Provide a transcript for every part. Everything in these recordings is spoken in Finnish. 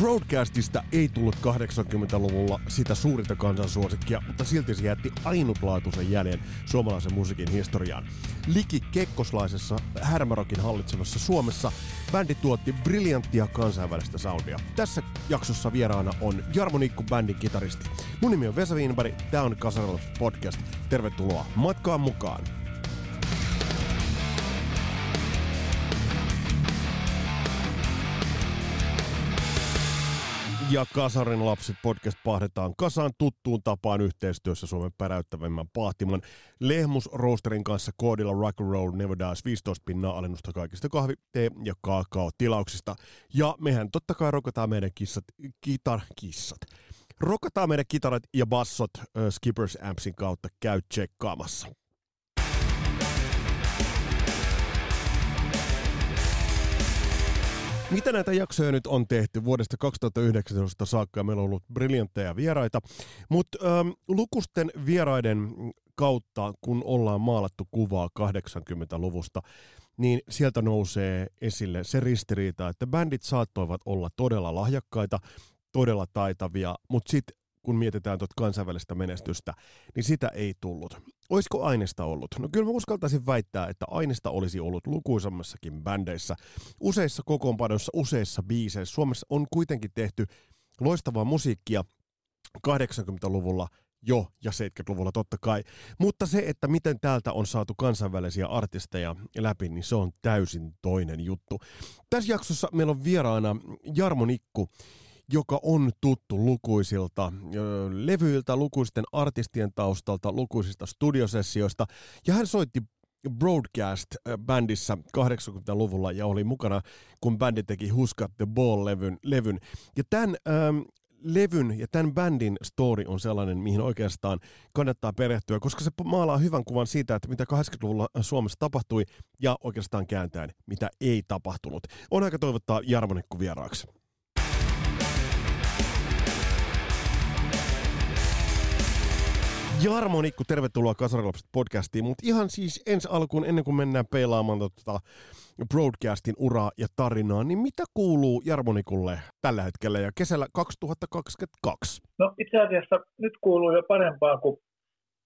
Broadcastista ei tullut 80-luvulla sitä suurinta kansansuosikkia, mutta silti se jätti ainutlaatuisen jäljen suomalaisen musiikin historiaan. Liki Kekkoslaisessa härmärokin hallitsevassa Suomessa bändi tuotti briljanttia kansainvälistä soundia. Tässä jaksossa vieraana on Jarmo Nikku bändin kitaristi. Mun nimi on Vesa Wienberg, tää on Kasarilla podcast. Tervetuloa matkaan mukaan! Ja Kasarin lapset podcast pahdetaan kasaan tuttuun tapaan yhteistyössä Suomen päräyttävimmän pahtiman Lehmus Roasterin kanssa koodilla Rock and Roll Never Dies 15 pinnaa alennusta kaikista kahvi, tee ja kaakao tilauksista. Ja mehän totta kai rokataan meidän kissat, kitar, kissat. Rokataan meidän kitarat ja bassot äh, Skippers Ampsin kautta. Käy tsekkaamassa. Mitä näitä jaksoja nyt on tehty vuodesta 2019 saakka? Meillä on ollut briljantteja vieraita, mutta ähm, lukusten vieraiden kautta, kun ollaan maalattu kuvaa 80-luvusta, niin sieltä nousee esille se ristiriita, että bändit saattoivat olla todella lahjakkaita, todella taitavia, mutta sitten kun mietitään tuota kansainvälistä menestystä, niin sitä ei tullut. Olisiko aineesta ollut? No kyllä mä uskaltaisin väittää, että aineesta olisi ollut lukuisammassakin bändeissä, useissa kokoonpanoissa, useissa biiseissä. Suomessa on kuitenkin tehty loistavaa musiikkia 80-luvulla jo ja 70-luvulla totta kai. Mutta se, että miten täältä on saatu kansainvälisiä artisteja läpi, niin se on täysin toinen juttu. Tässä jaksossa meillä on vieraana Jarmo Nikku, joka on tuttu lukuisilta levyiltä, lukuisten artistien taustalta, lukuisista studiosessioista. Ja hän soitti Broadcast-bändissä 80-luvulla ja oli mukana, kun bändi teki Huskat the Ball-levyn. Levyn. Ja tämän ähm, levyn ja tämän bändin story on sellainen, mihin oikeastaan kannattaa perehtyä, koska se maalaa hyvän kuvan siitä, että mitä 80-luvulla Suomessa tapahtui ja oikeastaan kääntäen, mitä ei tapahtunut. On aika toivottaa Jarmonikku vieraaksi. Jarmo Nikku, tervetuloa Kasarilapset podcastiin, mutta ihan siis ensi alkuun, ennen kuin mennään peilaamaan tota broadcastin uraa ja tarinaa, niin mitä kuuluu Jarmo Nikulle tällä hetkellä ja kesällä 2022? No itse asiassa nyt kuuluu jo parempaa, kun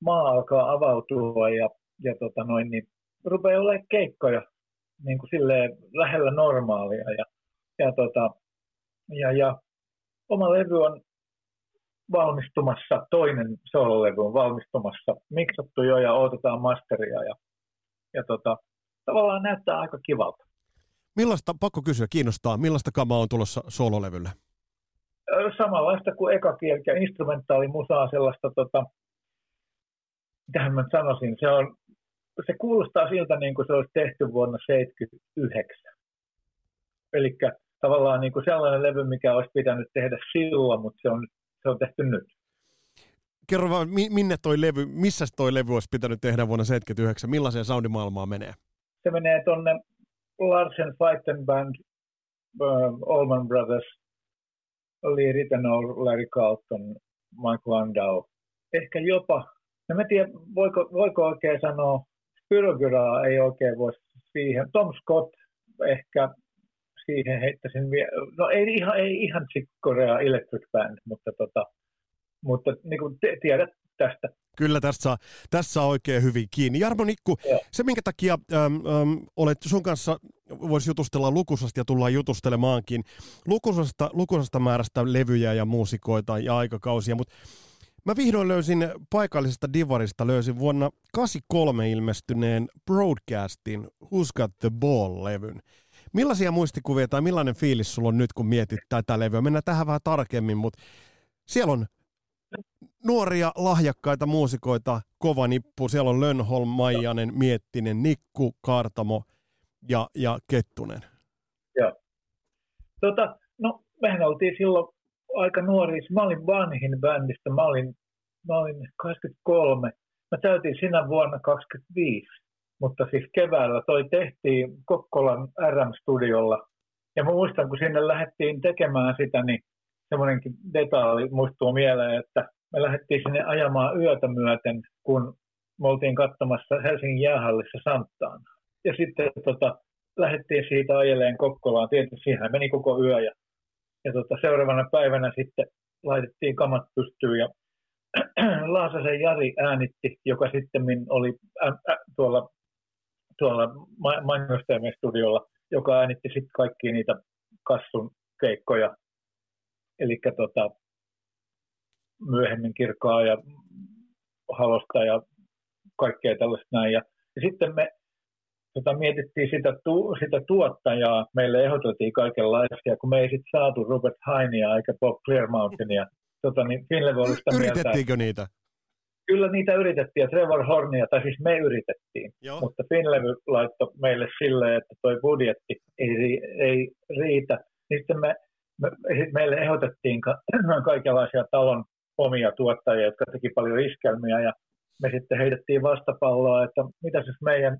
maa alkaa avautua ja, ja tota noin, niin rupeaa olemaan keikkoja niin kuin silleen lähellä normaalia ja, ja, tota, ja, ja oma levy on valmistumassa, toinen sololevy on valmistumassa, miksattu jo ja odotetaan masteria ja, ja tota, tavallaan näyttää aika kivalta. Millaista, pakko kysyä, kiinnostaa, millaista kamaa on tulossa sololevylle? Samanlaista kuin ekakin, eli instrumentaalimusaa sellaista, tota, mitä mä sanoisin, se, on, se kuulostaa siltä niin kuin se olisi tehty vuonna 1979. Eli tavallaan niin kuin sellainen levy, mikä olisi pitänyt tehdä silloin, mutta se on se on tehty nyt. Kerro vaan, minne toi levy, missä toi levy olisi pitänyt tehdä vuonna 1979? Millaiseen soundimaailmaan menee? Se menee tuonne Larsen Fighten Band, uh, Allman Brothers, Lee Ritenour, Larry Carlton, Mike Landau. Ehkä jopa, en mä tiedä, voiko, voiko oikein sanoa, Spyrogyraa ei oikein voi siihen. Tom Scott ehkä siihen heittäisin vielä, no ei ihan, ei ihan Chick Corea Electric Band, mutta, tota, mutta niin kuin te, tiedät tästä. Kyllä, tässä tässä saa oikein hyvin kiinni. Jarmo Nikku, Joo. se minkä takia äm, äm, olet sun kanssa, voisi jutustella lukusasta ja tullaan jutustelemaankin, lukusasta, lukusasta määrästä levyjä ja muusikoita ja aikakausia, mutta Mä vihdoin löysin paikallisesta divarista, löysin vuonna 83 ilmestyneen Broadcastin Who's Got the Ball-levyn. Millaisia muistikuvia tai millainen fiilis sulla on nyt, kun mietit tätä levyä? Mennään tähän vähän tarkemmin, mutta siellä on nuoria, lahjakkaita muusikoita, kova nippu. Siellä on Lönholm, Maijanen, Miettinen, Nikku, Kaartamo ja, ja Kettunen. Joo. Tota, no, mehän oltiin silloin aika nuori. Mä olin vanhin bändistä. Mä olin, mä olin 23. Mä täytin sinä vuonna 25 mutta siis keväällä toi tehtiin Kokkolan RM-studiolla. Ja mä muistan, kun sinne lähdettiin tekemään sitä, niin semmoinenkin detaali muistuu mieleen, että me lähdettiin sinne ajamaan yötä myöten, kun me oltiin katsomassa Helsingin jäähallissa Santtaan. Ja sitten tota, lähdettiin siitä ajeleen Kokkolaan. Tietysti siihen meni koko yö ja, ja tota, seuraavana päivänä sitten laitettiin kamat pystyyn ja Laasasen Jari äänitti, joka sitten oli ä, ä, tuolla, tuolla studiolla, joka äänitti sitten kaikki niitä kassun keikkoja, eli tota, myöhemmin kirkkaa ja halosta ja kaikkea tällaista näin. Ja, ja sitten me tota, mietittiin sitä, tu, sitä tuottajaa, meille ehdoteltiin kaikenlaisia, kun me ei sitten saatu Robert Hainia eikä Bob Clearmountainia. Tota, niin Finlev oli sitä Yritettiinkö mieltä, niitä? Kyllä niitä yritettiin, ja Trevor Hornia, tai siis me yritettiin, Joo. mutta Finlev laittoi meille silleen, että toi budjetti ei, ei riitä. Sitten me, me, meille ehdotettiin ka, kaikenlaisia talon omia tuottajia, jotka teki paljon iskelmiä, ja me sitten heitettiin vastapalloa, että mitä jos meidän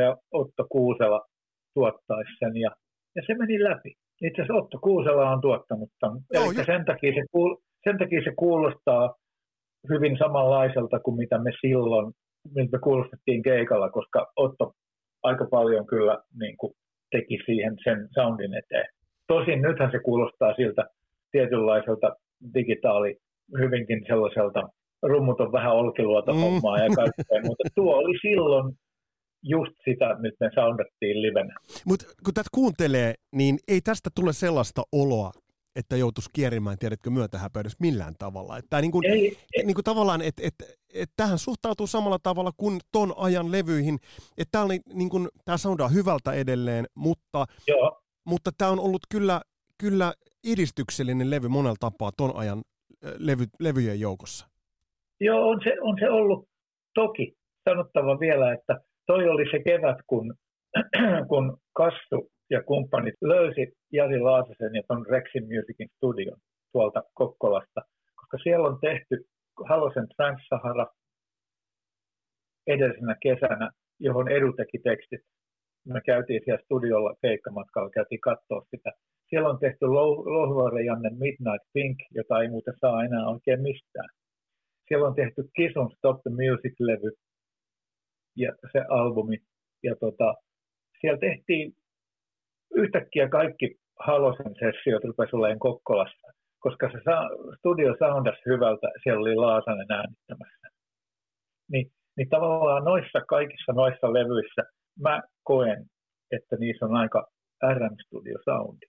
ja Otto Kuusela tuottaisi sen, ja, ja se meni läpi. Itse asiassa Otto Kuusela on tuottanut tämän. Joo, Eli sen takia, se kuul, sen takia se kuulostaa hyvin samanlaiselta kuin mitä me silloin, miltä me kuulostettiin keikalla, koska Otto aika paljon kyllä niin kuin, teki siihen sen soundin eteen. Tosin nythän se kuulostaa siltä tietynlaiselta digitaali, hyvinkin sellaiselta rummut on vähän olkiluota mm. hommaa ja kaikkea, mutta tuo oli silloin just sitä, nyt me soundattiin livenä. Mutta kun tätä kuuntelee, niin ei tästä tule sellaista oloa, että joutuisi kierimään, tiedätkö, myötähäpeydessä millään tavalla. Että niin kuin, ei, ei. Niin kuin tavallaan, että että että tähän suhtautuu samalla tavalla kuin ton ajan levyihin, että tämä, niin kuin, tämä soundaa hyvältä edelleen, mutta, Joo. mutta tämä on ollut kyllä, kyllä edistyksellinen levy monella tapaa ton ajan levy, levyjen joukossa. Joo, on se, on se ollut toki sanottava vielä, että toi oli se kevät, kun, kun Kassu ja kumppanit löysi Jari Laasasen ja ton Rexin Musicin studion tuolta Kokkolasta, koska siellä on tehty Halosen Trans-Sahara edellisenä kesänä, johon Edu teki tekstit. Me käytiin siellä studiolla keikkamatkalla, käytiin katsoa sitä. Siellä on tehty Lohvaare Janne Midnight Pink, jota ei muuten saa enää oikein mistään. Siellä on tehty Kisun Stop the Music-levy ja se albumi. Ja tota, siellä tehtiin yhtäkkiä kaikki Halosen sessiot rupesi olemaan Kokkolassa, koska se studio soundasi hyvältä, siellä oli Laasanen äänittämässä. Niin, niin tavallaan noissa kaikissa noissa levyissä mä koen, että niissä on aika RM-studio soundi.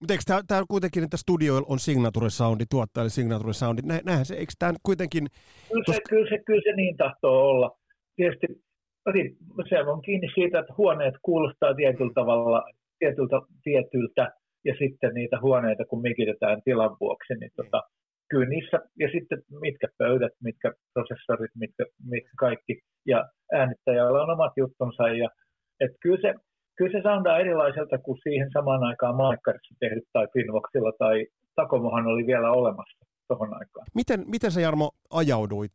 Mutta eikö tämä kuitenkin, että studioilla on signature soundi, tuottajille signature soundi, Nä, näinhän se, eikö tämä kuitenkin... Kyllä se, koska... kyllä, se, kyllä se niin tahtoo olla. Tietysti se on kiinni siitä, että huoneet kuulostaa tietyllä tavalla, tietyltä, tietyltä, ja sitten niitä huoneita, kun mikitetään tilan vuoksi, niin tota, kyllä niissä, ja sitten mitkä pöydät, mitkä prosessorit, mitkä, mitkä kaikki, ja äänittäjällä on omat juttunsa, ja et kyllä se, kyllä se soundaa erilaiselta kuin siihen samaan aikaan Maikkarissa tehdyt tai Finvoxilla tai Takomohan oli vielä olemassa tuohon aikaan. Miten, miten sä Jarmo ajauduit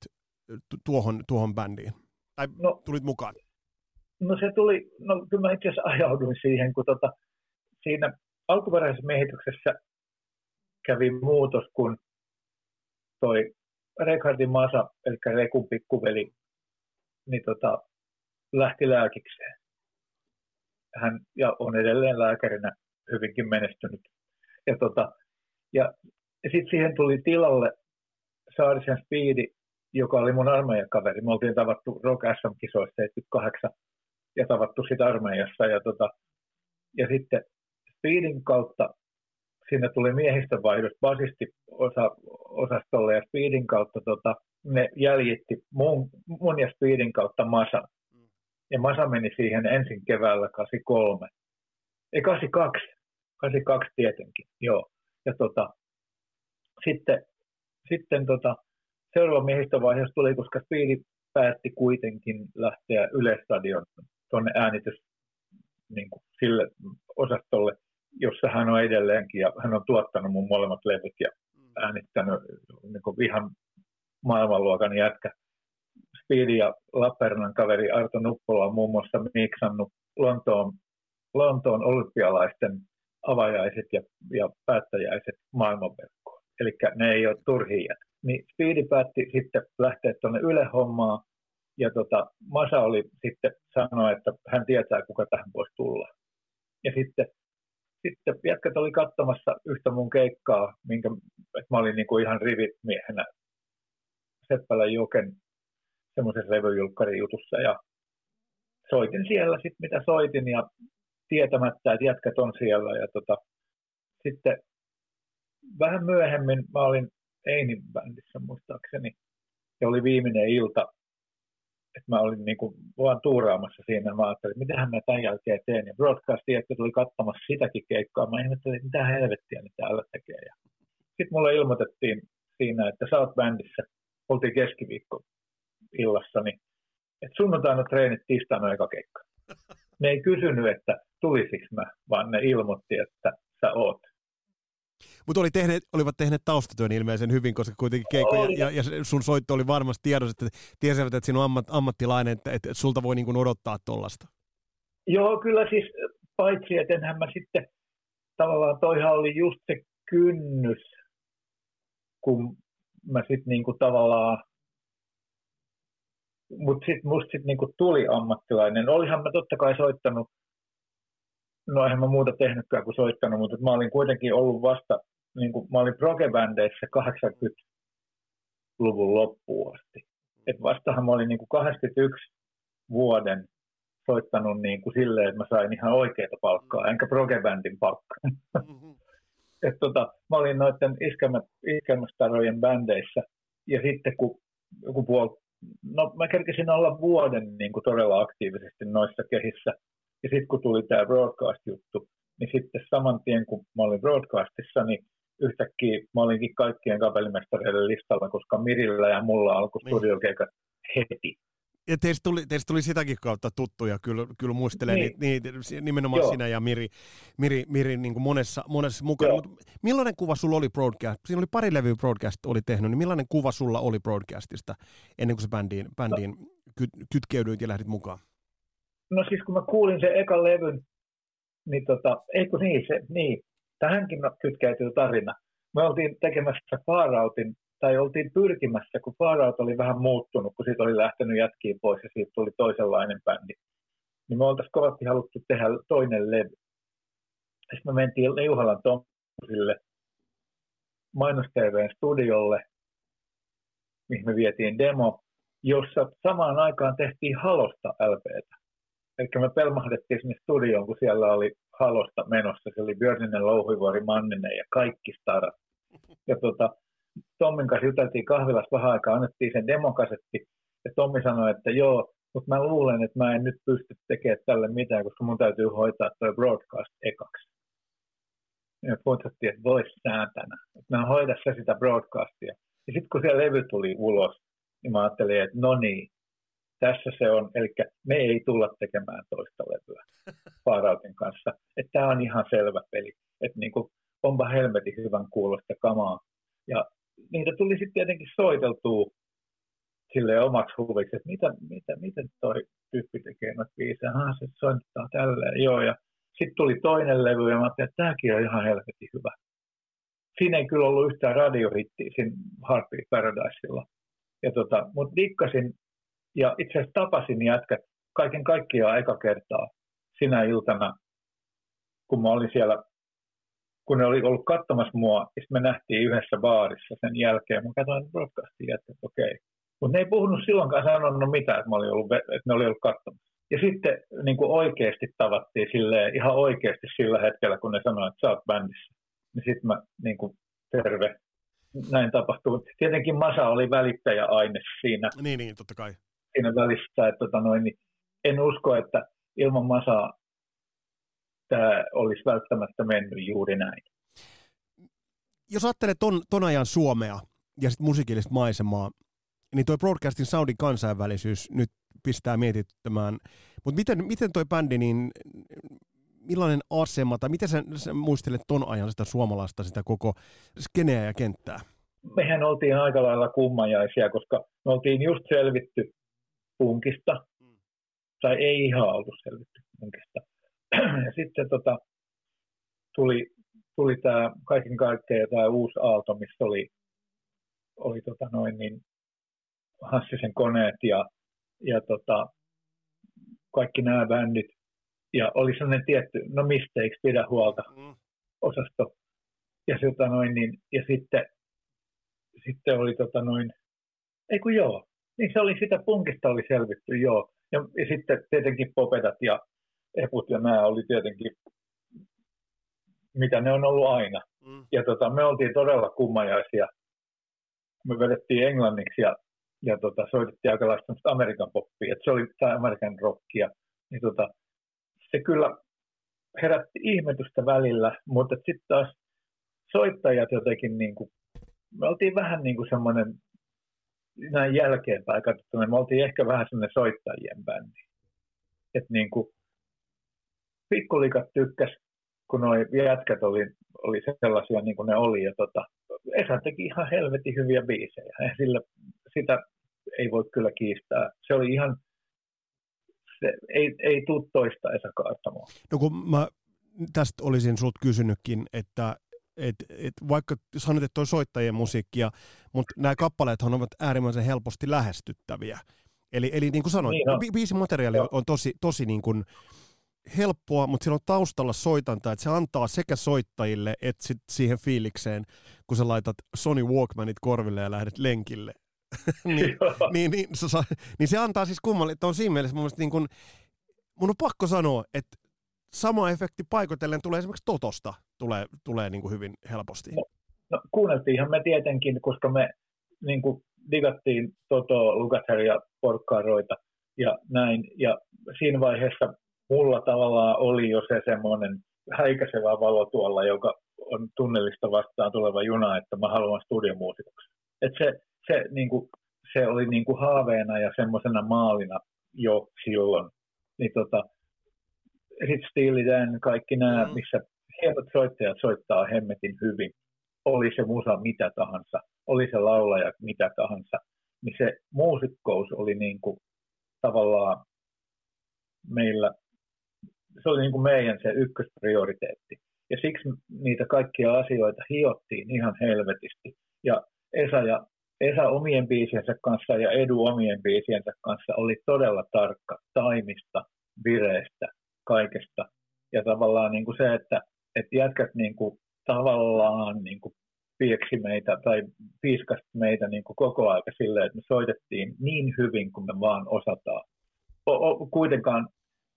tuohon, tuohon bändiin? Tai no, tulit mukaan? No se tuli, no kyllä mä itse asiassa ajauduin siihen, kun tota, siinä alkuperäisessä miehityksessä kävi muutos, kun toi Rekardin Masa, eli Rekun pikkuveli, niin tota, lähti lääkikseen hän ja on edelleen lääkärinä hyvinkin menestynyt. Ja, tota, ja, sitten siihen tuli tilalle Saarisen Speedi, joka oli mun armeijakaveri. Me oltiin tavattu Rock SM-kisoissa 78 ja tavattu sitten armeijassa. Ja, tota, ja sitten Speedin kautta sinne tuli miehistönvaihdos osastolle ja Speedin kautta tota, ne jäljitti mun, mun ja Speedin kautta Masan. Ja Masa meni siihen ensin keväällä 83. Ei 82. 82 tietenkin, joo. Ja tota, sitten, sitten tota, seuraava miehistövaiheessa tuli, koska Speedi päätti kuitenkin lähteä Yleistadion tuonne äänitys niin kuin sille osastolle, jossa hän on edelleenkin ja hän on tuottanut mun molemmat levyt ja äänittänyt niin kuin ihan maailmanluokan jätkä Speed ja Lappeenrannan kaveri Arto Nuppola on muun muassa miksannut Lontoon, Lontoon olympialaisten avajaiset ja, ja päättäjäiset maailmanverkkoon. Eli ne ei ole turhia. Niin Speedi päätti sitten lähteä tuonne Yle hommaa, ja tota, Masa oli sitten sanoa, että hän tietää, kuka tähän voisi tulla. Ja sitten, sitten jätkät oli katsomassa yhtä mun keikkaa, minkä, että mä olin niin kuin ihan rivimiehenä Seppälän Joken semmoisen revyjulkkarin jutussa. Ja soitin siellä sitten mitä soitin ja tietämättä, että jätkät on siellä. Ja tota, sitten vähän myöhemmin mä olin Einin bändissä muistaakseni. Ja oli viimeinen ilta että mä olin niin kuin vaan tuuraamassa siinä. Mä ajattelin, että mitähän mä tämän jälkeen teen. Ja broadcasti, että tuli katsomassa sitäkin keikkaa. Mä ihmettelin, että mitä helvettiä ne täällä tekee. Ja sitten mulle ilmoitettiin siinä, että sä oot bändissä. Oltiin keskiviikko illassa, niin että sunnuntaina treenit tiistaina eka keikka. Ne ei kysynyt, että tulisiko mä, vaan ne ilmoitti, että sä oot. Mutta oli tehneet, olivat tehneet taustatyön ilmeisen hyvin, koska kuitenkin keikko ja, ja, ja, sun soitto oli varmasti tiedossa, että tiesivät, että sinun ammat, ammattilainen, että, että sulta voi niin kuin odottaa tuollaista. Joo, kyllä siis paitsi, että enhän mä sitten tavallaan toihan oli just se kynnys, kun mä sitten niinku tavallaan, mutta sitten musta sitten niinku tuli ammattilainen. Olihan mä totta kai soittanut, no eihän mä muuta tehnytkään kuin soittanut, mutta mä olin kuitenkin ollut vasta niin kuin, mä olin progebändeissä 80-luvun loppuun asti. Et vastahan mä olin niin kuin 81 vuoden soittanut niin kuin silleen, että mä sain ihan oikeita palkkaa, enkä progebändin palkkaa. Mm-hmm. Et tota, mä olin noiden iskelmästarojen bändeissä, ja sitten kun joku puol... no mä kerkisin olla vuoden niin kuin todella aktiivisesti noissa kehissä, ja sitten kun tuli tämä broadcast-juttu, niin sitten saman tien kun mä olin broadcastissa, niin yhtäkkiä mä olinkin kaikkien kapelimestareiden listalla, koska Mirillä ja mulla alkoi niin. studiokeikat heti. Ja teistä tuli, teistä tuli sitäkin kautta tuttuja, kyllä, kyllä muistelen niin. niitä, nimenomaan Joo. sinä ja Miri, Miri, Miri niin kuin monessa, monessa mukana. Mut millainen kuva sulla oli broadcast? Siinä oli pari levyä broadcast oli tehnyt, niin millainen kuva sulla oli broadcastista ennen kuin sä bändiin, bändiin no. ky, kytkeydyit ja lähdit mukaan? No siis kun mä kuulin sen ekan levyn, niin tota, eikö niin, se, niin, tähänkin kytkeytyy tarina. Me oltiin tekemässä Farautin, tai oltiin pyrkimässä, kun Faraut oli vähän muuttunut, kun siitä oli lähtenyt jätkiin pois ja siitä tuli toisenlainen bändi. Niin me oltaisiin kovasti haluttu tehdä toinen levy. Sitten me mentiin Liuhalan Tommusille Mainos studiolle, mihin me vietiin demo, jossa samaan aikaan tehtiin Halosta LPtä. Eli me pelmahdettiin sinne studioon, kun siellä oli Halosta menossa. Se oli Björninen, Louhivuori, Manninen ja kaikki starat. Ja tota, Tommin kanssa juteltiin kahvilassa vähän aikaa, annettiin sen demokasetti. Ja Tommi sanoi, että joo, mutta mä luulen, että mä en nyt pysty tekemään tälle mitään, koska mun täytyy hoitaa tuo broadcast ekaksi. Ja puhuttiin, että vois sääntänä. Että mä hoida se sitä broadcastia. Ja sitten kun se levy tuli ulos, niin mä ajattelin, että no niin, tässä se on, eli me ei tulla tekemään toista levyä Farautin kanssa. Että tämä on ihan selvä peli, että niin kuin, onpa helvetin hyvän kuulosta kamaa. Ja niitä tuli sitten tietenkin soiteltua sille omaksi huviksi, että mitä, mitä, miten toi tyyppi tekee noita biisejä, ah, se soittaa tälleen, joo, ja sitten tuli toinen levy, ja mä ajattelin, että tämäkin on ihan helvetin hyvä. Siinä ei kyllä ollut yhtään radiohittiä siinä Heartbeat Paradisella. Ja tota, mutta dikkasin ja itse asiassa tapasin jätkät kaiken kaikkiaan eka kertaa sinä iltana, kun mä olin siellä, kun ne oli ollut katsomassa mua, ja sitten me nähtiin yhdessä baarissa sen jälkeen. Mä katsoin broadcastin jätkät, okei. Okay. Mutta ne ei puhunut silloinkaan sanonut mitään, että, mä olin ollut, että ne oli ollut katsomassa. Ja sitten niin kuin oikeasti tavattiin silleen, ihan oikeasti sillä hetkellä, kun ne sanoivat, että sä oot bändissä. Niin sitten mä niin kuin, terve, näin tapahtuu. Tietenkin Masa oli välittäjäaine siinä. Niin, niin, totta kai siinä välissä, että tota noin, niin en usko, että ilman Masaa tämä olisi välttämättä mennyt juuri näin. Jos ajattelet ton, ton ajan Suomea ja sitten musiikillista maisemaa, niin tuo broadcastin soundin kansainvälisyys nyt pistää mietittämään. Mutta miten, miten toi bändi, niin millainen asema, tai miten sä, sä muistelet ton ajan sitä suomalaista, sitä koko skeneä ja kenttää? Mehän oltiin aika lailla kummajaisia, koska me oltiin just selvitty punkista, tai ei ihan oltu selvitty punkista. Ja sitten tota, tuli, tuli tämä kaiken kaikkiaan tämä uusi aalto, missä oli, oli tota noin niin Hassisen koneet ja, ja tota, kaikki nämä bändit. Ja oli sellainen tietty, no mistakes, pidä huolta, mm. osasto. Ja, tota noin, niin, ja sitten, sitten oli tota noin, ei kun joo, niin se oli sitä punkista oli selvitty, joo. Ja, ja sitten tietenkin popetat ja eput ja nämä oli tietenkin, mitä ne on ollut aina. Mm. Ja tota, me oltiin todella kummajaisia. Me vedettiin englanniksi ja, ja tota, soitettiin aika laista Amerikan poppia. Et se oli tämä Amerikan rockia. Niin tota, se kyllä herätti ihmetystä välillä, mutta sitten taas soittajat jotenkin, niin kuin, me oltiin vähän niin kuin semmoinen näin jälkeenpäin katsottuna, me oltiin ehkä vähän semmoinen soittajien bändi. Että niin kuin, pikkulikat tykkäs, kun nuo jätkät oli, oli sellaisia niin kuin ne oli. Ja tota, Esa teki ihan helvetin hyviä biisejä. Ja sillä, sitä ei voi kyllä kiistää. Se oli ihan, se ei, ei tule toista Esa Kaartamoa. No kun mä tästä olisin sut kysynytkin, että et, et vaikka sanot, että toi soittajien musiikkia, mutta nämä kappaleethan ovat äärimmäisen helposti lähestyttäviä. Eli, eli niin kuin sanoin, niin no. biisin materiaali on tosi, tosi niin kuin helppoa, mutta siinä on taustalla soitanta, että se antaa sekä soittajille että sit siihen fiilikseen, kun sä laitat Sony Walkmanit korville ja lähdet lenkille. niin, niin, niin, se, niin se antaa siis kummalle, että on siinä mielessä mun niin kun, mun on pakko sanoa, että sama efekti paikotellen tulee esimerkiksi Totosta, tulee, tulee niin kuin hyvin helposti. No, no kuunneltiinhan me tietenkin, koska me niin kuin digattiin Toto, Lukatheria, Porkkaroita ja näin. Ja siinä vaiheessa mulla tavallaan oli jo se semmoinen häikäisevä valo tuolla, joka on tunnelista vastaan tuleva juna, että mä haluan studiomuusikoksi. Et se, se, niin kuin, se oli niin kuin haaveena ja semmoisena maalina jo silloin. Niin tota, sitten Steely Dan, kaikki nämä, mm. missä hienot soittajat soittaa hemmetin hyvin. Oli se musa mitä tahansa, oli se laulaja mitä tahansa, niin se muusikkous oli niin kuin tavallaan meillä se oli niin kuin meidän se ykkösprioriteetti. Ja siksi niitä kaikkia asioita hiottiin ihan helvetisti. Ja Esa, ja Esa omien biisiensä kanssa ja Edu omien biisiensä kanssa oli todella tarkka taimista, vireestä, kaikesta. Ja tavallaan niin kuin se, että, että jätkät niin kuin tavallaan niin kuin pieksi meitä tai piiskasti meitä niin kuin koko aika silleen, että me soitettiin niin hyvin kuin me vaan osataan. O, o, kuitenkaan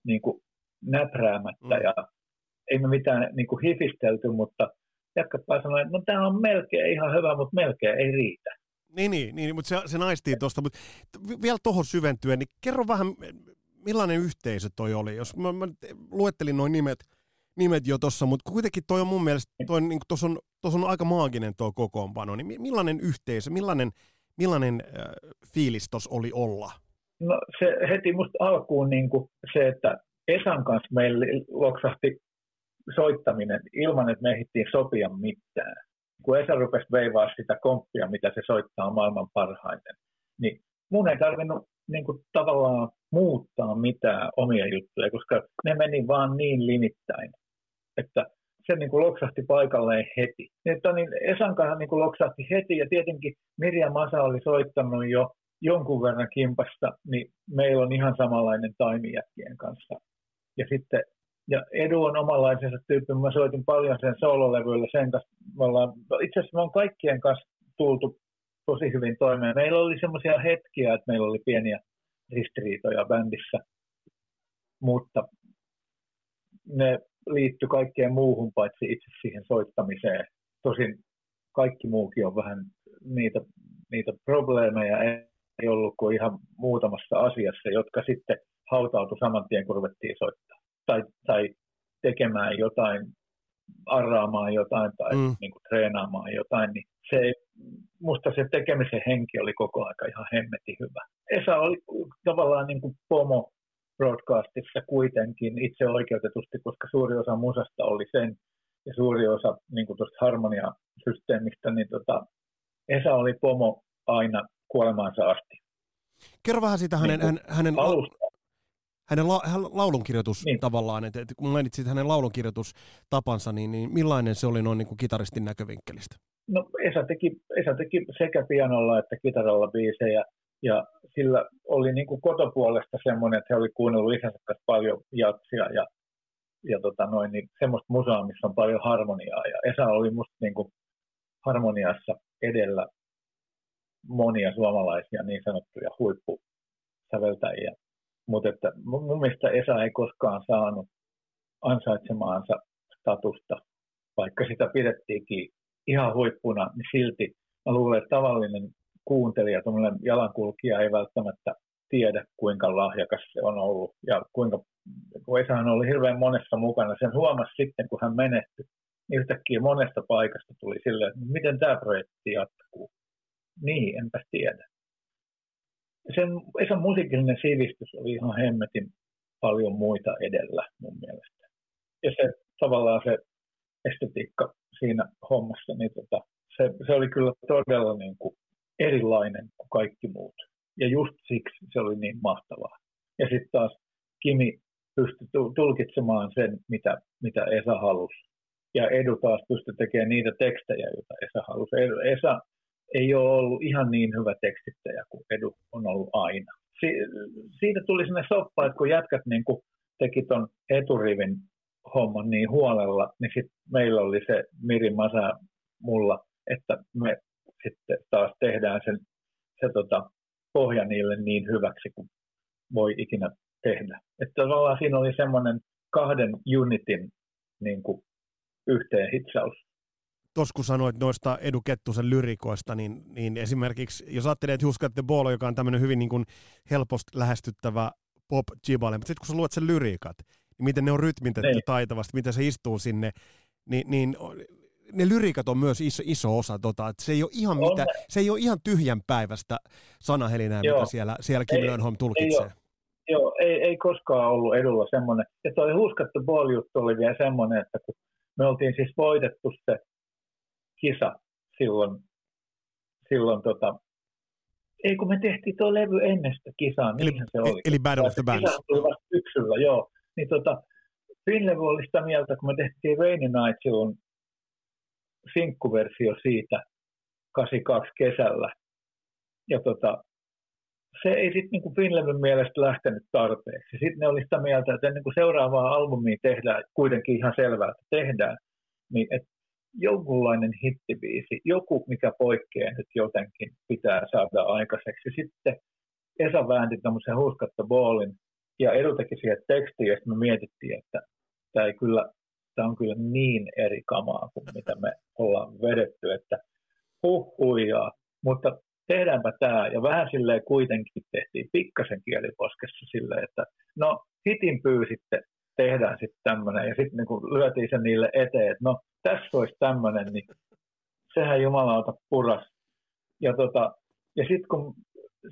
niin kuin näpräämättä mm. ja ei me mitään niin kuin hifistelty, mutta jatkapaa sanoi, että no tämä on melkein ihan hyvä, mutta melkein ei riitä. Niin, niin, niin mutta se, se naistiin tuosta, mutta vielä tuohon syventyen, niin kerro vähän, millainen yhteisö toi oli? Jos mä, mä luettelin noin nimet, nimet jo tuossa, mutta kuitenkin toi on mun mielestä, toi, niin tuossa on, on aika maaginen tuo kokoonpano, niin millainen yhteisö, millainen, millainen äh, fiilis tuossa oli olla? No se heti musta alkuun niin kuin se, että Esan kanssa meillä loksahti soittaminen ilman, että me ehdittiin sopia mitään. Kun Esa rupesi veivaa sitä komppia, mitä se soittaa maailman parhaiten, niin mun ei tarvinnut niin kuin, tavallaan muuttaa mitään omia juttuja, koska ne meni vaan niin limittäin, että se niin kuin loksahti paikalleen heti. Että niin Esan kanssa niin kuin loksahti heti ja tietenkin Mirja Masa oli soittanut jo jonkun verran kimpasta, niin meillä on ihan samanlainen taimijätkien kanssa ja sitten ja Edu on omanlaisensa tyyppi. Mä soitin paljon sen sololevyillä sen kanssa. Me ollaan, itse asiassa me on kaikkien kanssa tultu tosi hyvin toimeen. Meillä oli semmoisia hetkiä, että meillä oli pieniä ristiriitoja bändissä, mutta ne liittyi kaikkeen muuhun paitsi itse siihen soittamiseen. Tosin kaikki muukin on vähän niitä, niitä probleemeja ei ollut kuin ihan muutamassa asiassa, jotka sitten hautautui saman tien, kun ruvettiin soittaa. Tai, tai tekemään jotain, arraamaan jotain tai mm. niin kuin, treenaamaan jotain, niin se, musta se tekemisen henki oli koko aika ihan hemmetin hyvä. Esa oli tavallaan niin kuin pomo broadcastissa kuitenkin itse oikeutetusti, koska suuri osa musasta oli sen ja suuri osa niin kuin tuosta harmoniasysteemistä, niin tota, Esa oli pomo aina kuolemaansa asti. Kerro vähän siitä hänen, Niin hän, hänen, Alusta. Hänen la, hän, laulunkirjoitus Niin. tavallaan, että, että kun mainitsit hänen laulunkirjoitustapansa, niin, niin millainen se oli noin niin kuin kitaristin näkövinkkelistä? No Esa teki, Esa teki sekä pianolla että kitaralla biisejä ja sillä oli niin kuin kotopuolesta semmoinen, että he oli kuunnellut isänsä kanssa paljon jatsia ja, ja tota noin, niin semmoista musaa, missä on paljon harmoniaa. Ja Esa oli musta niin kuin harmoniassa edellä monia suomalaisia niin sanottuja huippusäveltäjiä. Mutta että mun mielestä Esa ei koskaan saanut ansaitsemaansa statusta, vaikka sitä pidettiinkin ihan huippuna, niin silti mä luulen, että tavallinen kuuntelija, tuommoinen jalankulkija ei välttämättä tiedä, kuinka lahjakas se on ollut ja kuinka, kun Esahan oli hirveän monessa mukana, sen huomasi sitten, kun hän menehtyi, niin yhtäkkiä monesta paikasta tuli silleen, että miten tämä projekti jatkuu. Niin, enpä tiedä. Sen Esan musiikillinen sivistys oli ihan hemmetin paljon muita edellä mun mielestä. Ja se tavallaan se estetiikka siinä hommassa, niin tota, se, se oli kyllä todella niin kuin erilainen kuin kaikki muut. Ja just siksi se oli niin mahtavaa. Ja sitten taas Kimi pystyi tu- tulkitsemaan sen, mitä, mitä Esa halusi. Ja Edu taas pystyi tekemään niitä tekstejä, joita Esa halusi. Esa ei ole ollut ihan niin hyvä tekstittäjä kuin Edu on ollut aina. Si- siitä tuli sinne soppa, että kun jätkät niin kuin teki ton eturivin homman niin huolella, niin sitten meillä oli se Miri Masa mulla, että me sitten taas tehdään sen, se tota, pohja niille niin hyväksi kuin voi ikinä tehdä. Että tavallaan siinä oli semmoinen kahden unitin niin kuin yhteen hitsaus. Tuossa kun sanoit noista Edu Kettusen lyrikoista, niin, niin esimerkiksi jos ajattelee, että Huska the Ball, joka on tämmöinen hyvin niin kuin helposti lähestyttävä pop jibale, mutta sitten kun sä luet sen lyriikat, niin miten ne on rytmitetty Niin. taitavasti, miten se istuu sinne, niin, niin ne lyriikat on myös iso, iso osa tota, että se ei ole ihan, On mitä, ne. se ei ole ihan tyhjän päivästä sanahelinää, Joo. mitä siellä, siellä Kim Ei- Lönnholm ei tulkitsee. ole. Joo, ei, ei koskaan ollut edulla semmoinen. Ja toi huskattu ball-juttu oli vielä semmoinen, että kun me oltiin siis voitettu se kisa silloin, silloin tota, ei kun me tehtiin tuo levy ennen sitä kisaa, Eli, niinhän se oli. eli Battle of the Bands. kisa tuli vasta syksyllä, joo. Niin tota, Finlevy oli sitä mieltä, kun me tehtiin Rainy Night silloin sinkkuversio siitä 82 kesällä. Ja tota, se ei sitten niinku Finlevyn mielestä lähtenyt tarpeeksi. Sitten ne oli sitä mieltä, että ennen kuin seuraavaa albumia tehdään, kuitenkin ihan selvää, että tehdään, niin että jonkunlainen hittibiisi, joku mikä poikkeaa nyt jotenkin, pitää saada aikaiseksi. Sitten Esa väänti tämmöisen huskatta ballin ja Edu teki siihen tekstiin ja sitten me mietittiin, että tämä ei kyllä, tämä on kyllä niin eri kamaa kuin mitä me ollaan vedetty, että huh huijaa. Mutta tehdäänpä tämä ja vähän silleen kuitenkin tehtiin pikkasen kieliposkessa silleen, että no hitin pyysitte, tehdään sitten tämmöinen ja sitten niin lyötiin se niille eteen, että no tässä olisi tämmöinen, niin sehän jumalauta puras. Ja, tota, ja sitten kun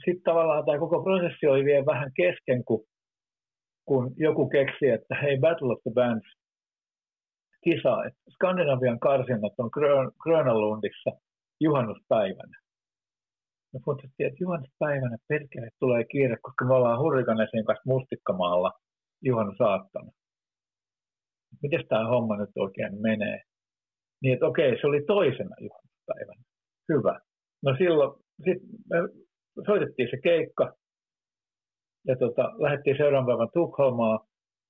sit tavallaan tämä koko prosessi oli vielä vähän kesken, kun, kun joku keksi, että hei Battle of the Bands kisa, että Skandinavian karsinnat on Grön- Grönalundissa juhannuspäivänä. Me puhuttiin, että juhannuspäivänä perkele tulee kiire, koska me ollaan Hurrikanesin kanssa mustikkamaalla juhannusaattona. Miten tämä homma nyt oikein menee? Niin, että okei, se oli toisena juhannuspäivänä. Hyvä. No silloin sit me soitettiin se keikka ja tota, lähdettiin seuraavan päivän Tukholmaan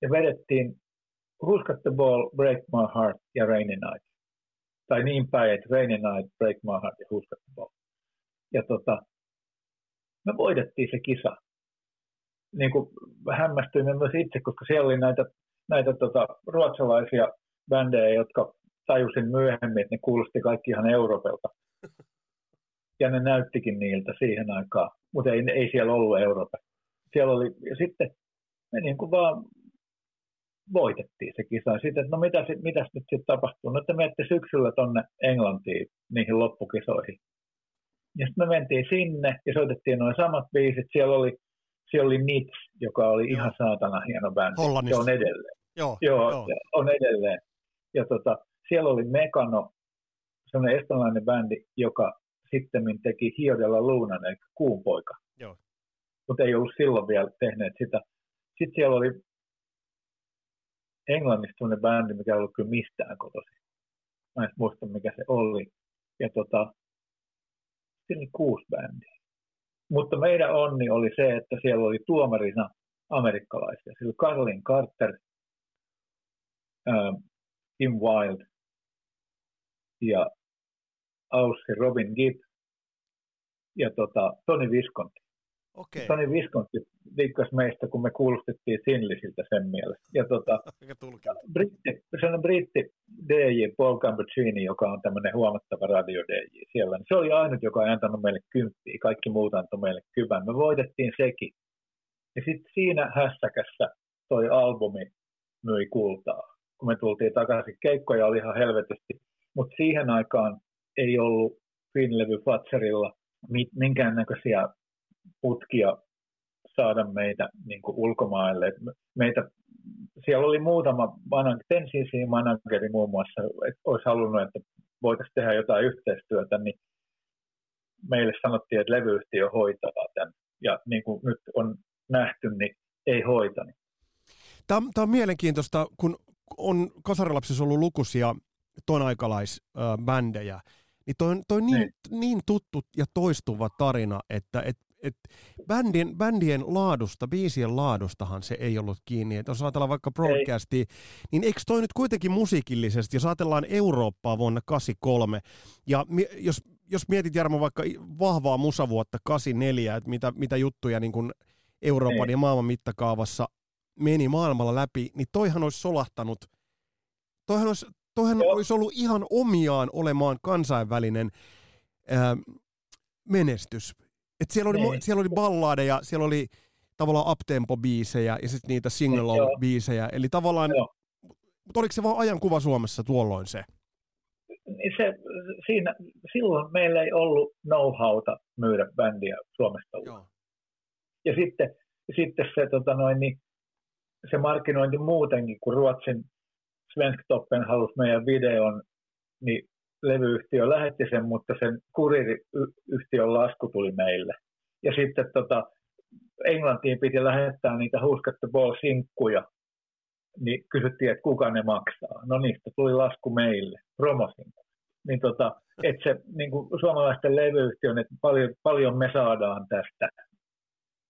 ja vedettiin Who's Got the Ball, Break My Heart ja Rainy Night. Tai niin päin, että Rainy Night, Break My Heart ja Who's Got the Ball. Ja tota, me voitettiin se kisa. Niin kuin hämmästyimme myös itse, koska siellä oli näitä, näitä tota, ruotsalaisia bändejä, jotka tajusin myöhemmin, että ne kuulosti kaikki ihan Euroopelta. Ja ne näyttikin niiltä siihen aikaan, mutta ei, ei siellä ollut Euroopan. Siellä oli, ja sitten me niin kuin vaan voitettiin se kisa. Sitten, että no mitä, sit, mitäs nyt sitten tapahtuu? No, että menette syksyllä tonne Englantiin niihin loppukisoihin. Ja sitten me mentiin sinne ja soitettiin noin samat biisit. Siellä oli, siellä oli Nits, joka oli ihan saatana hieno bändi. Hollannissa. Se on edelleen. Joo, Joo, joo. on edelleen. Ja tota, siellä oli Mekano, sellainen estonilainen bändi, joka sitten teki Hiodella Luunan, eli Kuun poika. Joo. mutta ei ollut silloin vielä tehneet sitä. Sitten siellä oli Englannista sellainen bändi, mikä ei ollut kyllä mistään kotosi. Mä en muista, mikä se oli. Ja tota, siinä oli kuusi bändiä. Mutta meidän onni oli se, että siellä oli tuomarina amerikkalaisia. Siellä oli Carlin Carter, äh, Tim Wild ja Aussi Robin Gibb ja tota, Tony Visconti. Okei. Tony Visconti liikkas meistä, kun me kuulostettiin Sinlisiltä sen mielestä. Ja tota, britti, sellainen britti DJ Paul Gambaccini, joka on tämmöinen huomattava radio DJ siellä, niin se oli ainut, joka ei antanut meille kymppiä, kaikki muut antoi meille kyvän. Me voitettiin sekin. Ja sitten siinä hässäkässä toi albumi myi kultaa. Kun me tultiin takaisin, keikkoja oli ihan helvetisti, mutta siihen aikaan ei ollut Finlevy Fatserilla minkäännäköisiä putkia saada meitä niin kuin ulkomaille. Meitä, siellä oli muutama TenCC manageri muun muassa, että olisi halunnut, että voitaisiin tehdä jotain yhteistyötä, niin meille sanottiin, että levyyhtiö hoitaa tämän. Ja niin kuin nyt on nähty, niin ei hoitani. Tämä, tämä on mielenkiintoista, kun on kasarilapsissa ollut lukuisia ton aikalaisbändejä, niin toi on, toi niin, niin. niin tuttu ja toistuva tarina, että et, et bändien, bändien laadusta, biisien laadustahan se ei ollut kiinni. Et jos ajatellaan vaikka broadcastia, niin eikö toi nyt kuitenkin musiikillisesti, jos ajatellaan Eurooppaa vuonna 83, ja jos, jos mietit Jarmo vaikka vahvaa musavuotta 84, että mitä, mitä juttuja niin kuin Euroopan ei. ja maailman mittakaavassa meni maailmalla läpi, niin toihan olisi solahtanut, toihan olisi, toihan olisi ollut ihan omiaan olemaan kansainvälinen ää, menestys. Et siellä, oli, niin. siellä oli balladeja, siellä oli tavallaan uptempo-biisejä ja sitten niitä single-biisejä. Eli tavallaan, mutta oliko se vaan ajankuva Suomessa tuolloin se? Niin se, siinä, silloin meillä ei ollut know-howta myydä bändiä Suomesta Joo. Ja sitten, sitten se, tota noin, niin, se markkinointi muutenkin, kun Ruotsin Svensktoppen halusi meidän videon, niin levyyhtiö lähetti sen, mutta sen kuririyhtiön lasku tuli meille. Ja sitten tota, Englantiin piti lähettää niitä Huskatte Ball-sinkkuja, niin kysyttiin, että kuka ne maksaa. No niistä tuli lasku meille, promosinkku. Niin tota, että se niin kuin suomalaisten levyyhtiön, että paljon, paljon me saadaan tästä,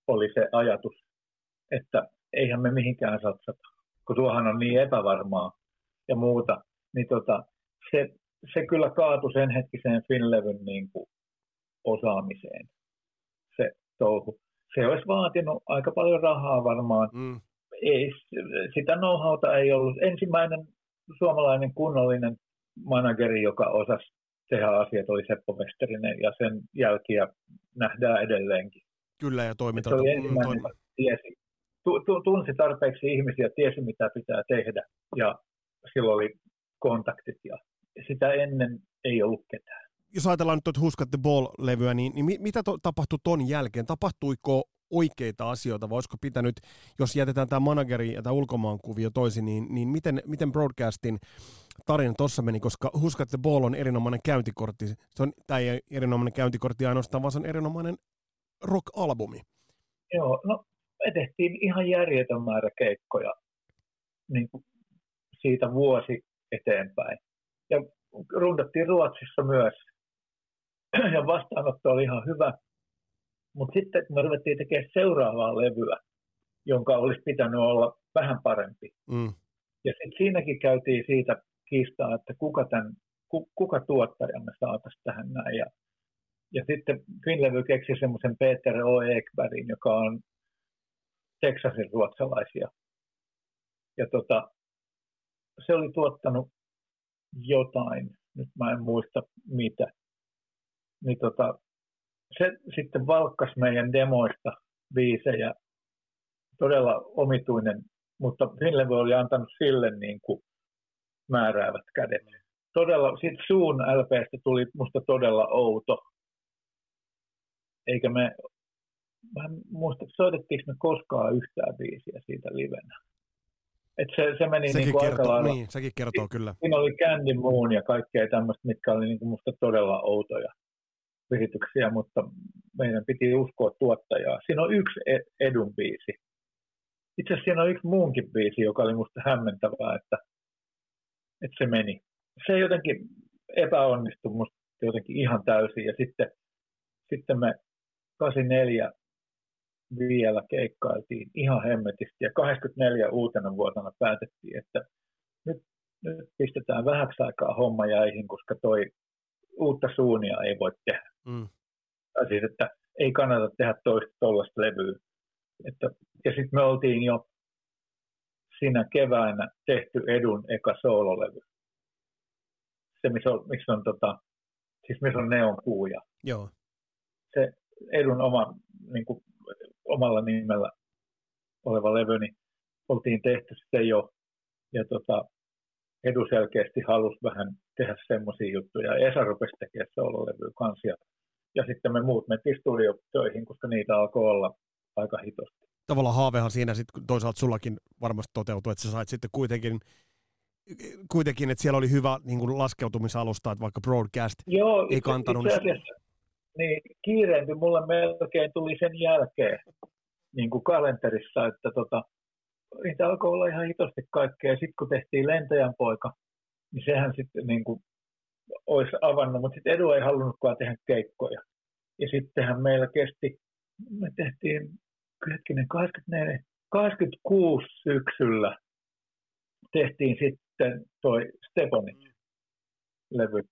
oli se ajatus, että eihän me mihinkään satsata, kun tuohan on niin epävarmaa ja muuta, niin tota, se, se kyllä kaatui sen hetkiseen Finlevyn niin kuin osaamiseen, se touhu. Se olisi vaatinut aika paljon rahaa varmaan. Mm. Ei, sitä know ei ollut. Ensimmäinen suomalainen kunnollinen manageri, joka osasi tehdä asiat, oli Seppo Westerinen, ja sen jälkiä nähdään edelleenkin. Kyllä, ja toiminta. Se oli ensimmäinen, tiesi, tunsi tarpeeksi ihmisiä, tiesi mitä pitää tehdä, ja silloin oli kontaktit ja sitä ennen ei ollut ketään. Jos ajatellaan nyt Huskat the Ball-levyä, niin, niin mitä to, tapahtui ton jälkeen? Tapahtuiko oikeita asioita, vai olisiko pitänyt, jos jätetään tämä manageri ja tämä ulkomaan kuvio toisin, niin, niin miten, miten broadcastin tarina tuossa meni, koska Huskat the Ball on erinomainen käyntikortti. Se on, tämä ei erinomainen käyntikortti ainoastaan, vaan se on erinomainen rock-albumi. Joo, no me tehtiin ihan järjetön määrä keikkoja niin siitä vuosi eteenpäin ja rundattiin Ruotsissa myös. Ja vastaanotto oli ihan hyvä. Mutta sitten me ruvettiin tekemään seuraavaa levyä, jonka olisi pitänyt olla vähän parempi. Mm. Ja sitten siinäkin käytiin siitä kiistaa, että kuka, tämän, kuka tuottajamme saataisiin tähän näin. Ja, ja sitten Finlevy keksi semmoisen Peter O. Ekbergin, joka on Texasin ruotsalaisia. Ja tota, se oli tuottanut jotain, nyt mä en muista mitä, niin tota, se sitten valkkas meidän demoista biisejä, todella omituinen, mutta Finlevy oli antanut sille niin kuin määräävät kädet. Todella, siitä suun LPstä tuli musta todella outo. Eikä me, mä en muista, soitettiinko me koskaan yhtään biisiä siitä livenä. Et se, se meni sekin niin kertoo, aika lailla. Niin, sekin kertoo kyllä. Siinä oli Candy Moon ja kaikkea tämmöistä, mitkä oli niin kuin musta todella outoja. virityksiä, mutta meidän piti uskoa tuottajaa. Siinä on yksi e- edun biisi. Itse asiassa siinä on yksi muunkin biisi, joka oli minusta hämmentävää, että, että se meni. Se jotenkin epäonnistui minusta jotenkin ihan täysin. Ja sitten, sitten me 84 vielä keikkailtiin ihan hemmetisti ja 84 uutena vuotena päätettiin, että nyt, nyt pistetään vähäksi aikaa homma jäihin, koska toi uutta suunia ei voi tehdä. Mm. Tai siis, että ei kannata tehdä toista tuollaista levyä. Että, ja sitten me oltiin jo siinä keväänä tehty Edun eka soololevy. Se, missä on, missä on, tota, siis missä on neon kuuja. Joo. Se Edun oma, niin kuin, omalla nimellä oleva levy, niin oltiin tehty se jo. Ja tota, Edu selkeästi halusi vähän tehdä semmoisia juttuja. Esa rupesi tekemään soololevyä kanssa. Ja sitten me muut mentiin studiotöihin, koska niitä alkoi olla aika hitosti. Tavallaan haavehan siinä sitten toisaalta sullakin varmasti toteutui, että sä sait sitten kuitenkin kuitenkin, että siellä oli hyvä niin kuin laskeutumisalusta, että vaikka broadcast Joo, ei kantanut. Itse asiassa, niin kiireempi mulle melkein tuli sen jälkeen niin kuin kalenterissa, että tota, niitä alkoi olla ihan hitosti kaikkea. Sitten kun tehtiin Lentäjän poika, niin sehän sitten niin kuin olisi avannut, mutta sitten Edu ei halunnutkaan tehdä keikkoja. Ja sittenhän meillä kesti, me tehtiin hetkinen 24, 26 syksyllä tehtiin sitten toi Stepanit levy.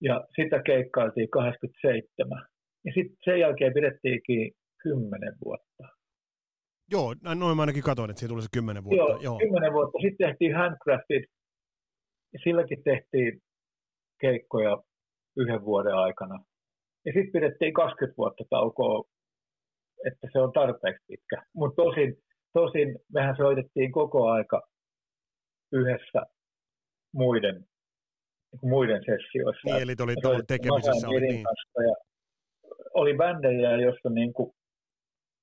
Ja sitä keikkailtiin 87. Ja sitten sen jälkeen pidettiinkin 10 vuotta. Joo, noin mä ainakin katsoin, että siitä tuli se 10 vuotta. Joo, Joo. 10 vuotta. Sitten tehtiin Handcrafted. Ja silläkin tehtiin keikkoja yhden vuoden aikana. Ja sitten pidettiin 20 vuotta taukoa, että se on tarpeeksi pitkä. Mutta tosin, tosin mehän soitettiin koko aika yhdessä muiden, niin muiden sessioissa. Niin, eli oli ollut tekemisissä. Oli, niin. ja oli bändejä, joissa niin kuin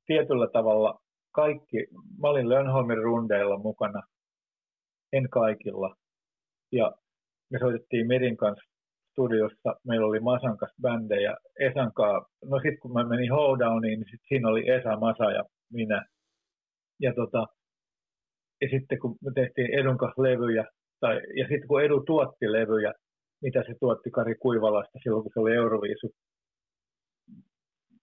tietyllä tavalla kaikki, mä olin Lönholmin rundeilla mukana, en kaikilla. Ja me soitettiin Mirin kanssa studiossa, meillä oli Masan kanssa bändejä, Esan kanssa, no sitten kun mä menin Hoedowniin, niin sit siinä oli Esa, Masa ja minä. Ja, tota, ja sitten kun me tehtiin Edun kanssa levyjä, tai, ja sitten kun Edu tuotti levyjä, mitä se tuotti Kari Kuivalasta silloin, kun se oli Euroviisu,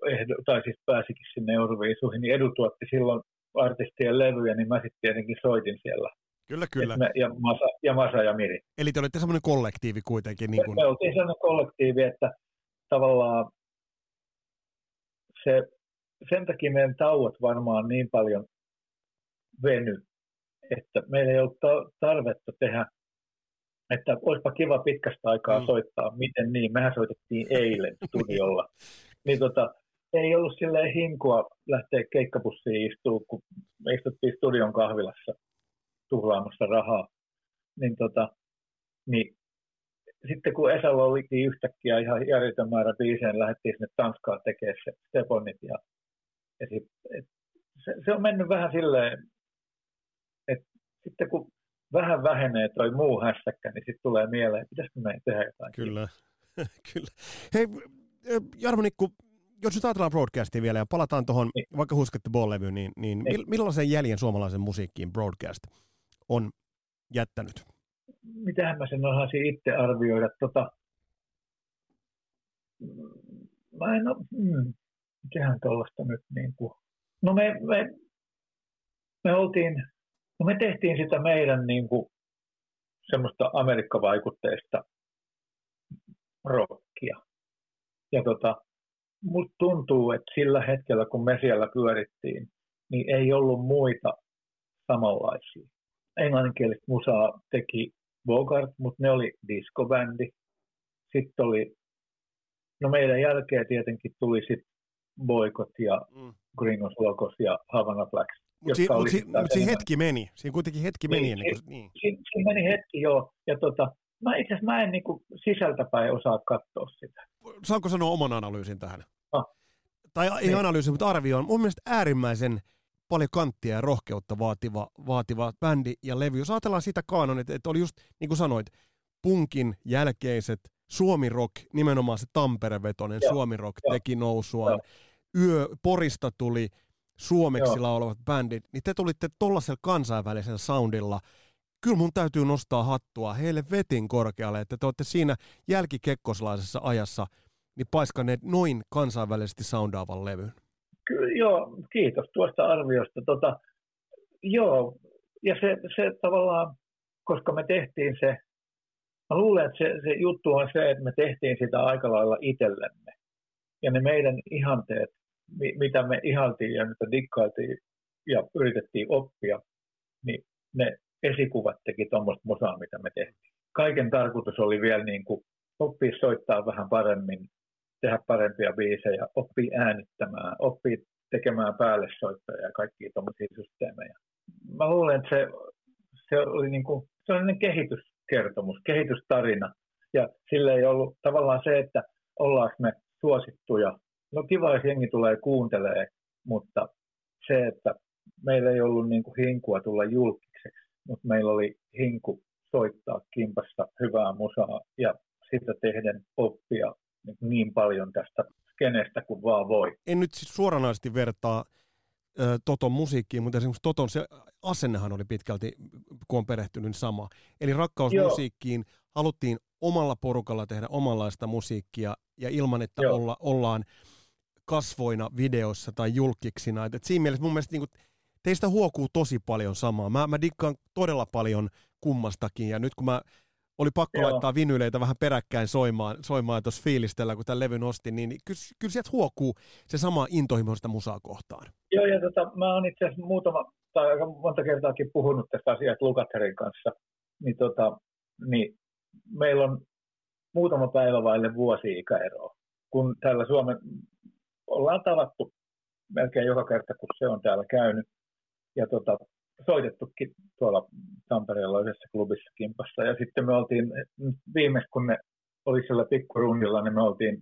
ehdo, tai siis pääsikin sinne Euroviisuihin, niin Edu tuotti silloin artistien levyjä, niin mä sitten tietenkin soitin siellä Kyllä, kyllä. Me, ja, Masa, ja Masa ja Miri. Eli te olitte semmoinen kollektiivi kuitenkin. Niin kuin... Me, me oltiin semmoinen kollektiivi, että tavallaan se, sen takia meidän tauot varmaan niin paljon veny, että meillä ei ollut tarvetta tehdä, että olisipa kiva pitkästä aikaa mm. soittaa, miten niin, mehän soitettiin eilen studiolla. niin tota, ei ollut silleen hinkua lähteä keikkapussiin istumaan, kun me istuttiin studion kahvilassa tuhlaamassa rahaa. Niin, tota, niin sitten kun Esalla oli yhtäkkiä ihan järjetön määrä biiseen, lähdettiin sinne Tanskaan tekemään se Steponit. Ja, ja sit, et, se, se, on mennyt vähän silleen, sitten kun vähän vähenee toi muu hässäkkä, niin sitten tulee mieleen, pitäisikö meidän tehdä jotain. Kyllä, kyllä. Hei, Jarmo Nikku, jos nyt ajatellaan broadcastia vielä ja palataan tuohon niin. vaikka Huskettu Ball-levyyn, niin, niin, niin. millaisen jäljen suomalaisen musiikkiin broadcast on jättänyt? Mitähän mä sen osaisin itse arvioida. Tota, mä en ole, hmm, mitähän tuollaista nyt niin kuin, no me, me, me oltiin, no me tehtiin sitä meidän niin kuin, semmoista amerikkavaikutteista rockia. Ja tota, musta tuntuu, että sillä hetkellä, kun me siellä pyörittiin, niin ei ollut muita samanlaisia englanninkielistä musaa teki Bogart, mutta ne oli diskobändi. Sitten oli, no meidän jälkeen tietenkin tuli sitten Boykot ja mm. Gringos Logos ja Havana Blacks. Mutta si, mut si, mut si hetki meni, siinä kuitenkin hetki meni. Niin, niin, niin. Siinä, siinä meni hetki joo, ja tota, mä itse asiassa mä en niin sisältäpäin osaa katsoa sitä. Saanko sanoa oman analyysin tähän? Ah. Tai ei niin. analyysi, mutta arvio on mun mielestä äärimmäisen paljon kanttia ja rohkeutta vaativa, vaativa bändi ja levy. Jos ajatellaan sitä kaanon, että, että oli just, niin kuin sanoit, punkin jälkeiset Suomi Rock, nimenomaan se Tampere-vetonen Joo. Suomi Rock teki nousuaan. Joo. Yö, Porista tuli suomeksi Joo. laulavat bändit, niin te tulitte tuollaisella kansainvälisellä soundilla. Kyllä mun täytyy nostaa hattua heille vetin korkealle, että te olette siinä jälkikekkoslaisessa ajassa niin paiskanneet noin kansainvälisesti soundaavan levyn. Kyllä, joo, kiitos tuosta arviosta. Tota, joo, ja se, se tavallaan, koska me tehtiin se, mä luulen, että se, se juttu on se, että me tehtiin sitä aika lailla itsellemme. Ja ne meidän ihanteet, mitä me ihaltiin ja mitä dikkailtiin ja yritettiin oppia, niin ne esikuvat teki tuommoista musaa, mitä me tehtiin. Kaiken tarkoitus oli vielä niin kuin oppia soittaa vähän paremmin, tehdä parempia biisejä, oppii äänittämään, oppii tekemään päälle soittajia ja kaikkia tuommoisia systeemejä. Mä luulen, että se, se oli niin kuin, sellainen kehityskertomus, kehitystarina. Ja sille ei ollut tavallaan se, että ollaanko me suosittuja. No kiva, jos jengi tulee kuuntelee, mutta se, että meillä ei ollut niin kuin hinkua tulla julkiseksi, mutta meillä oli hinku soittaa kimpassa hyvää musaa ja sitä tehden oppia niin, niin paljon tästä skenestä kuin vaan voi. En nyt siis suoranaisesti vertaa ö, Toton musiikkiin, mutta esimerkiksi Toton se asennehan oli pitkälti, kun on perehtynyt, niin sama. Eli rakkaus Joo. musiikkiin, haluttiin omalla porukalla tehdä omanlaista musiikkia ja ilman, että olla, ollaan kasvoina videossa tai julkiksina. Et, et siinä mielessä mun mielestä niin kuin, teistä huokuu tosi paljon samaa. Mä, mä dikkaan todella paljon kummastakin ja nyt kun mä oli pakko Joo. laittaa vinyleitä vähän peräkkäin soimaan, soimaan tuossa fiilistellä, kun tämän levyn ostin, niin kyllä, kyllä sieltä huokuu se sama intohimoista musaa kohtaan. Joo, ja tota, mä oon itse asiassa muutama, tai aika monta kertaakin puhunut tästä asiasta Lukaterin kanssa, niin, tota, niin meillä on muutama päivä vaille vuosi ikäeroa, kun täällä Suomen ollaan tavattu melkein joka kerta, kun se on täällä käynyt. Ja tota, soitettukin tuolla Tampereella yhdessä klubissa kimpassa. Ja sitten me oltiin, viimeis kun ne oli siellä pikkurundilla, niin me oltiin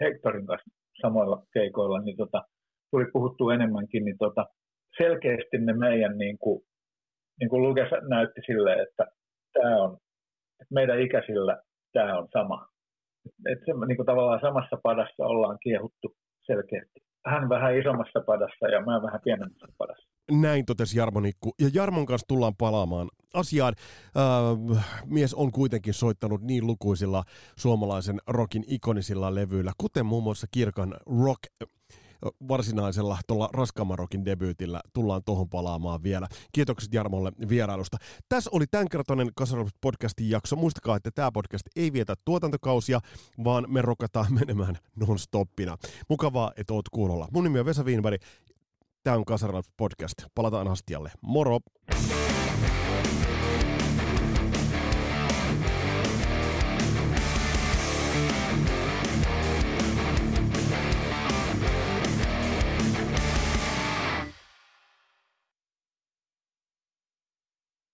Hectorin kanssa samoilla keikoilla, niin tota, tuli puhuttu enemmänkin, niin tota, selkeästi ne meidän, niin kuin, niin kuin Lukes näytti sille, että tämä on, että meidän ikäisillä tämä on sama. Että se, niin kuin tavallaan samassa padassa ollaan kiehuttu selkeästi. Hän vähän isommassa padassa ja mä vähän pienemmässä padassa. Näin totesi Jarmo Nikku. Ja Jarmon kanssa tullaan palaamaan asiaan. Äh, mies on kuitenkin soittanut niin lukuisilla suomalaisen rockin ikonisilla levyillä, kuten muun muassa Kirkan Rock varsinaisella tuolla raskaamman rockin debyytillä tullaan tuohon palaamaan vielä. Kiitokset Jarmolle vierailusta. Tässä oli tämänkertainen Kasarov podcastin jakso. Muistakaa, että tämä podcast ei vietä tuotantokausia, vaan me rokataan menemään non-stoppina. Mukavaa, että oot kuulolla. Mun nimi on Vesa Wienberg Tämä on Kasaralaiset podcast. Palataan astialle. Moro!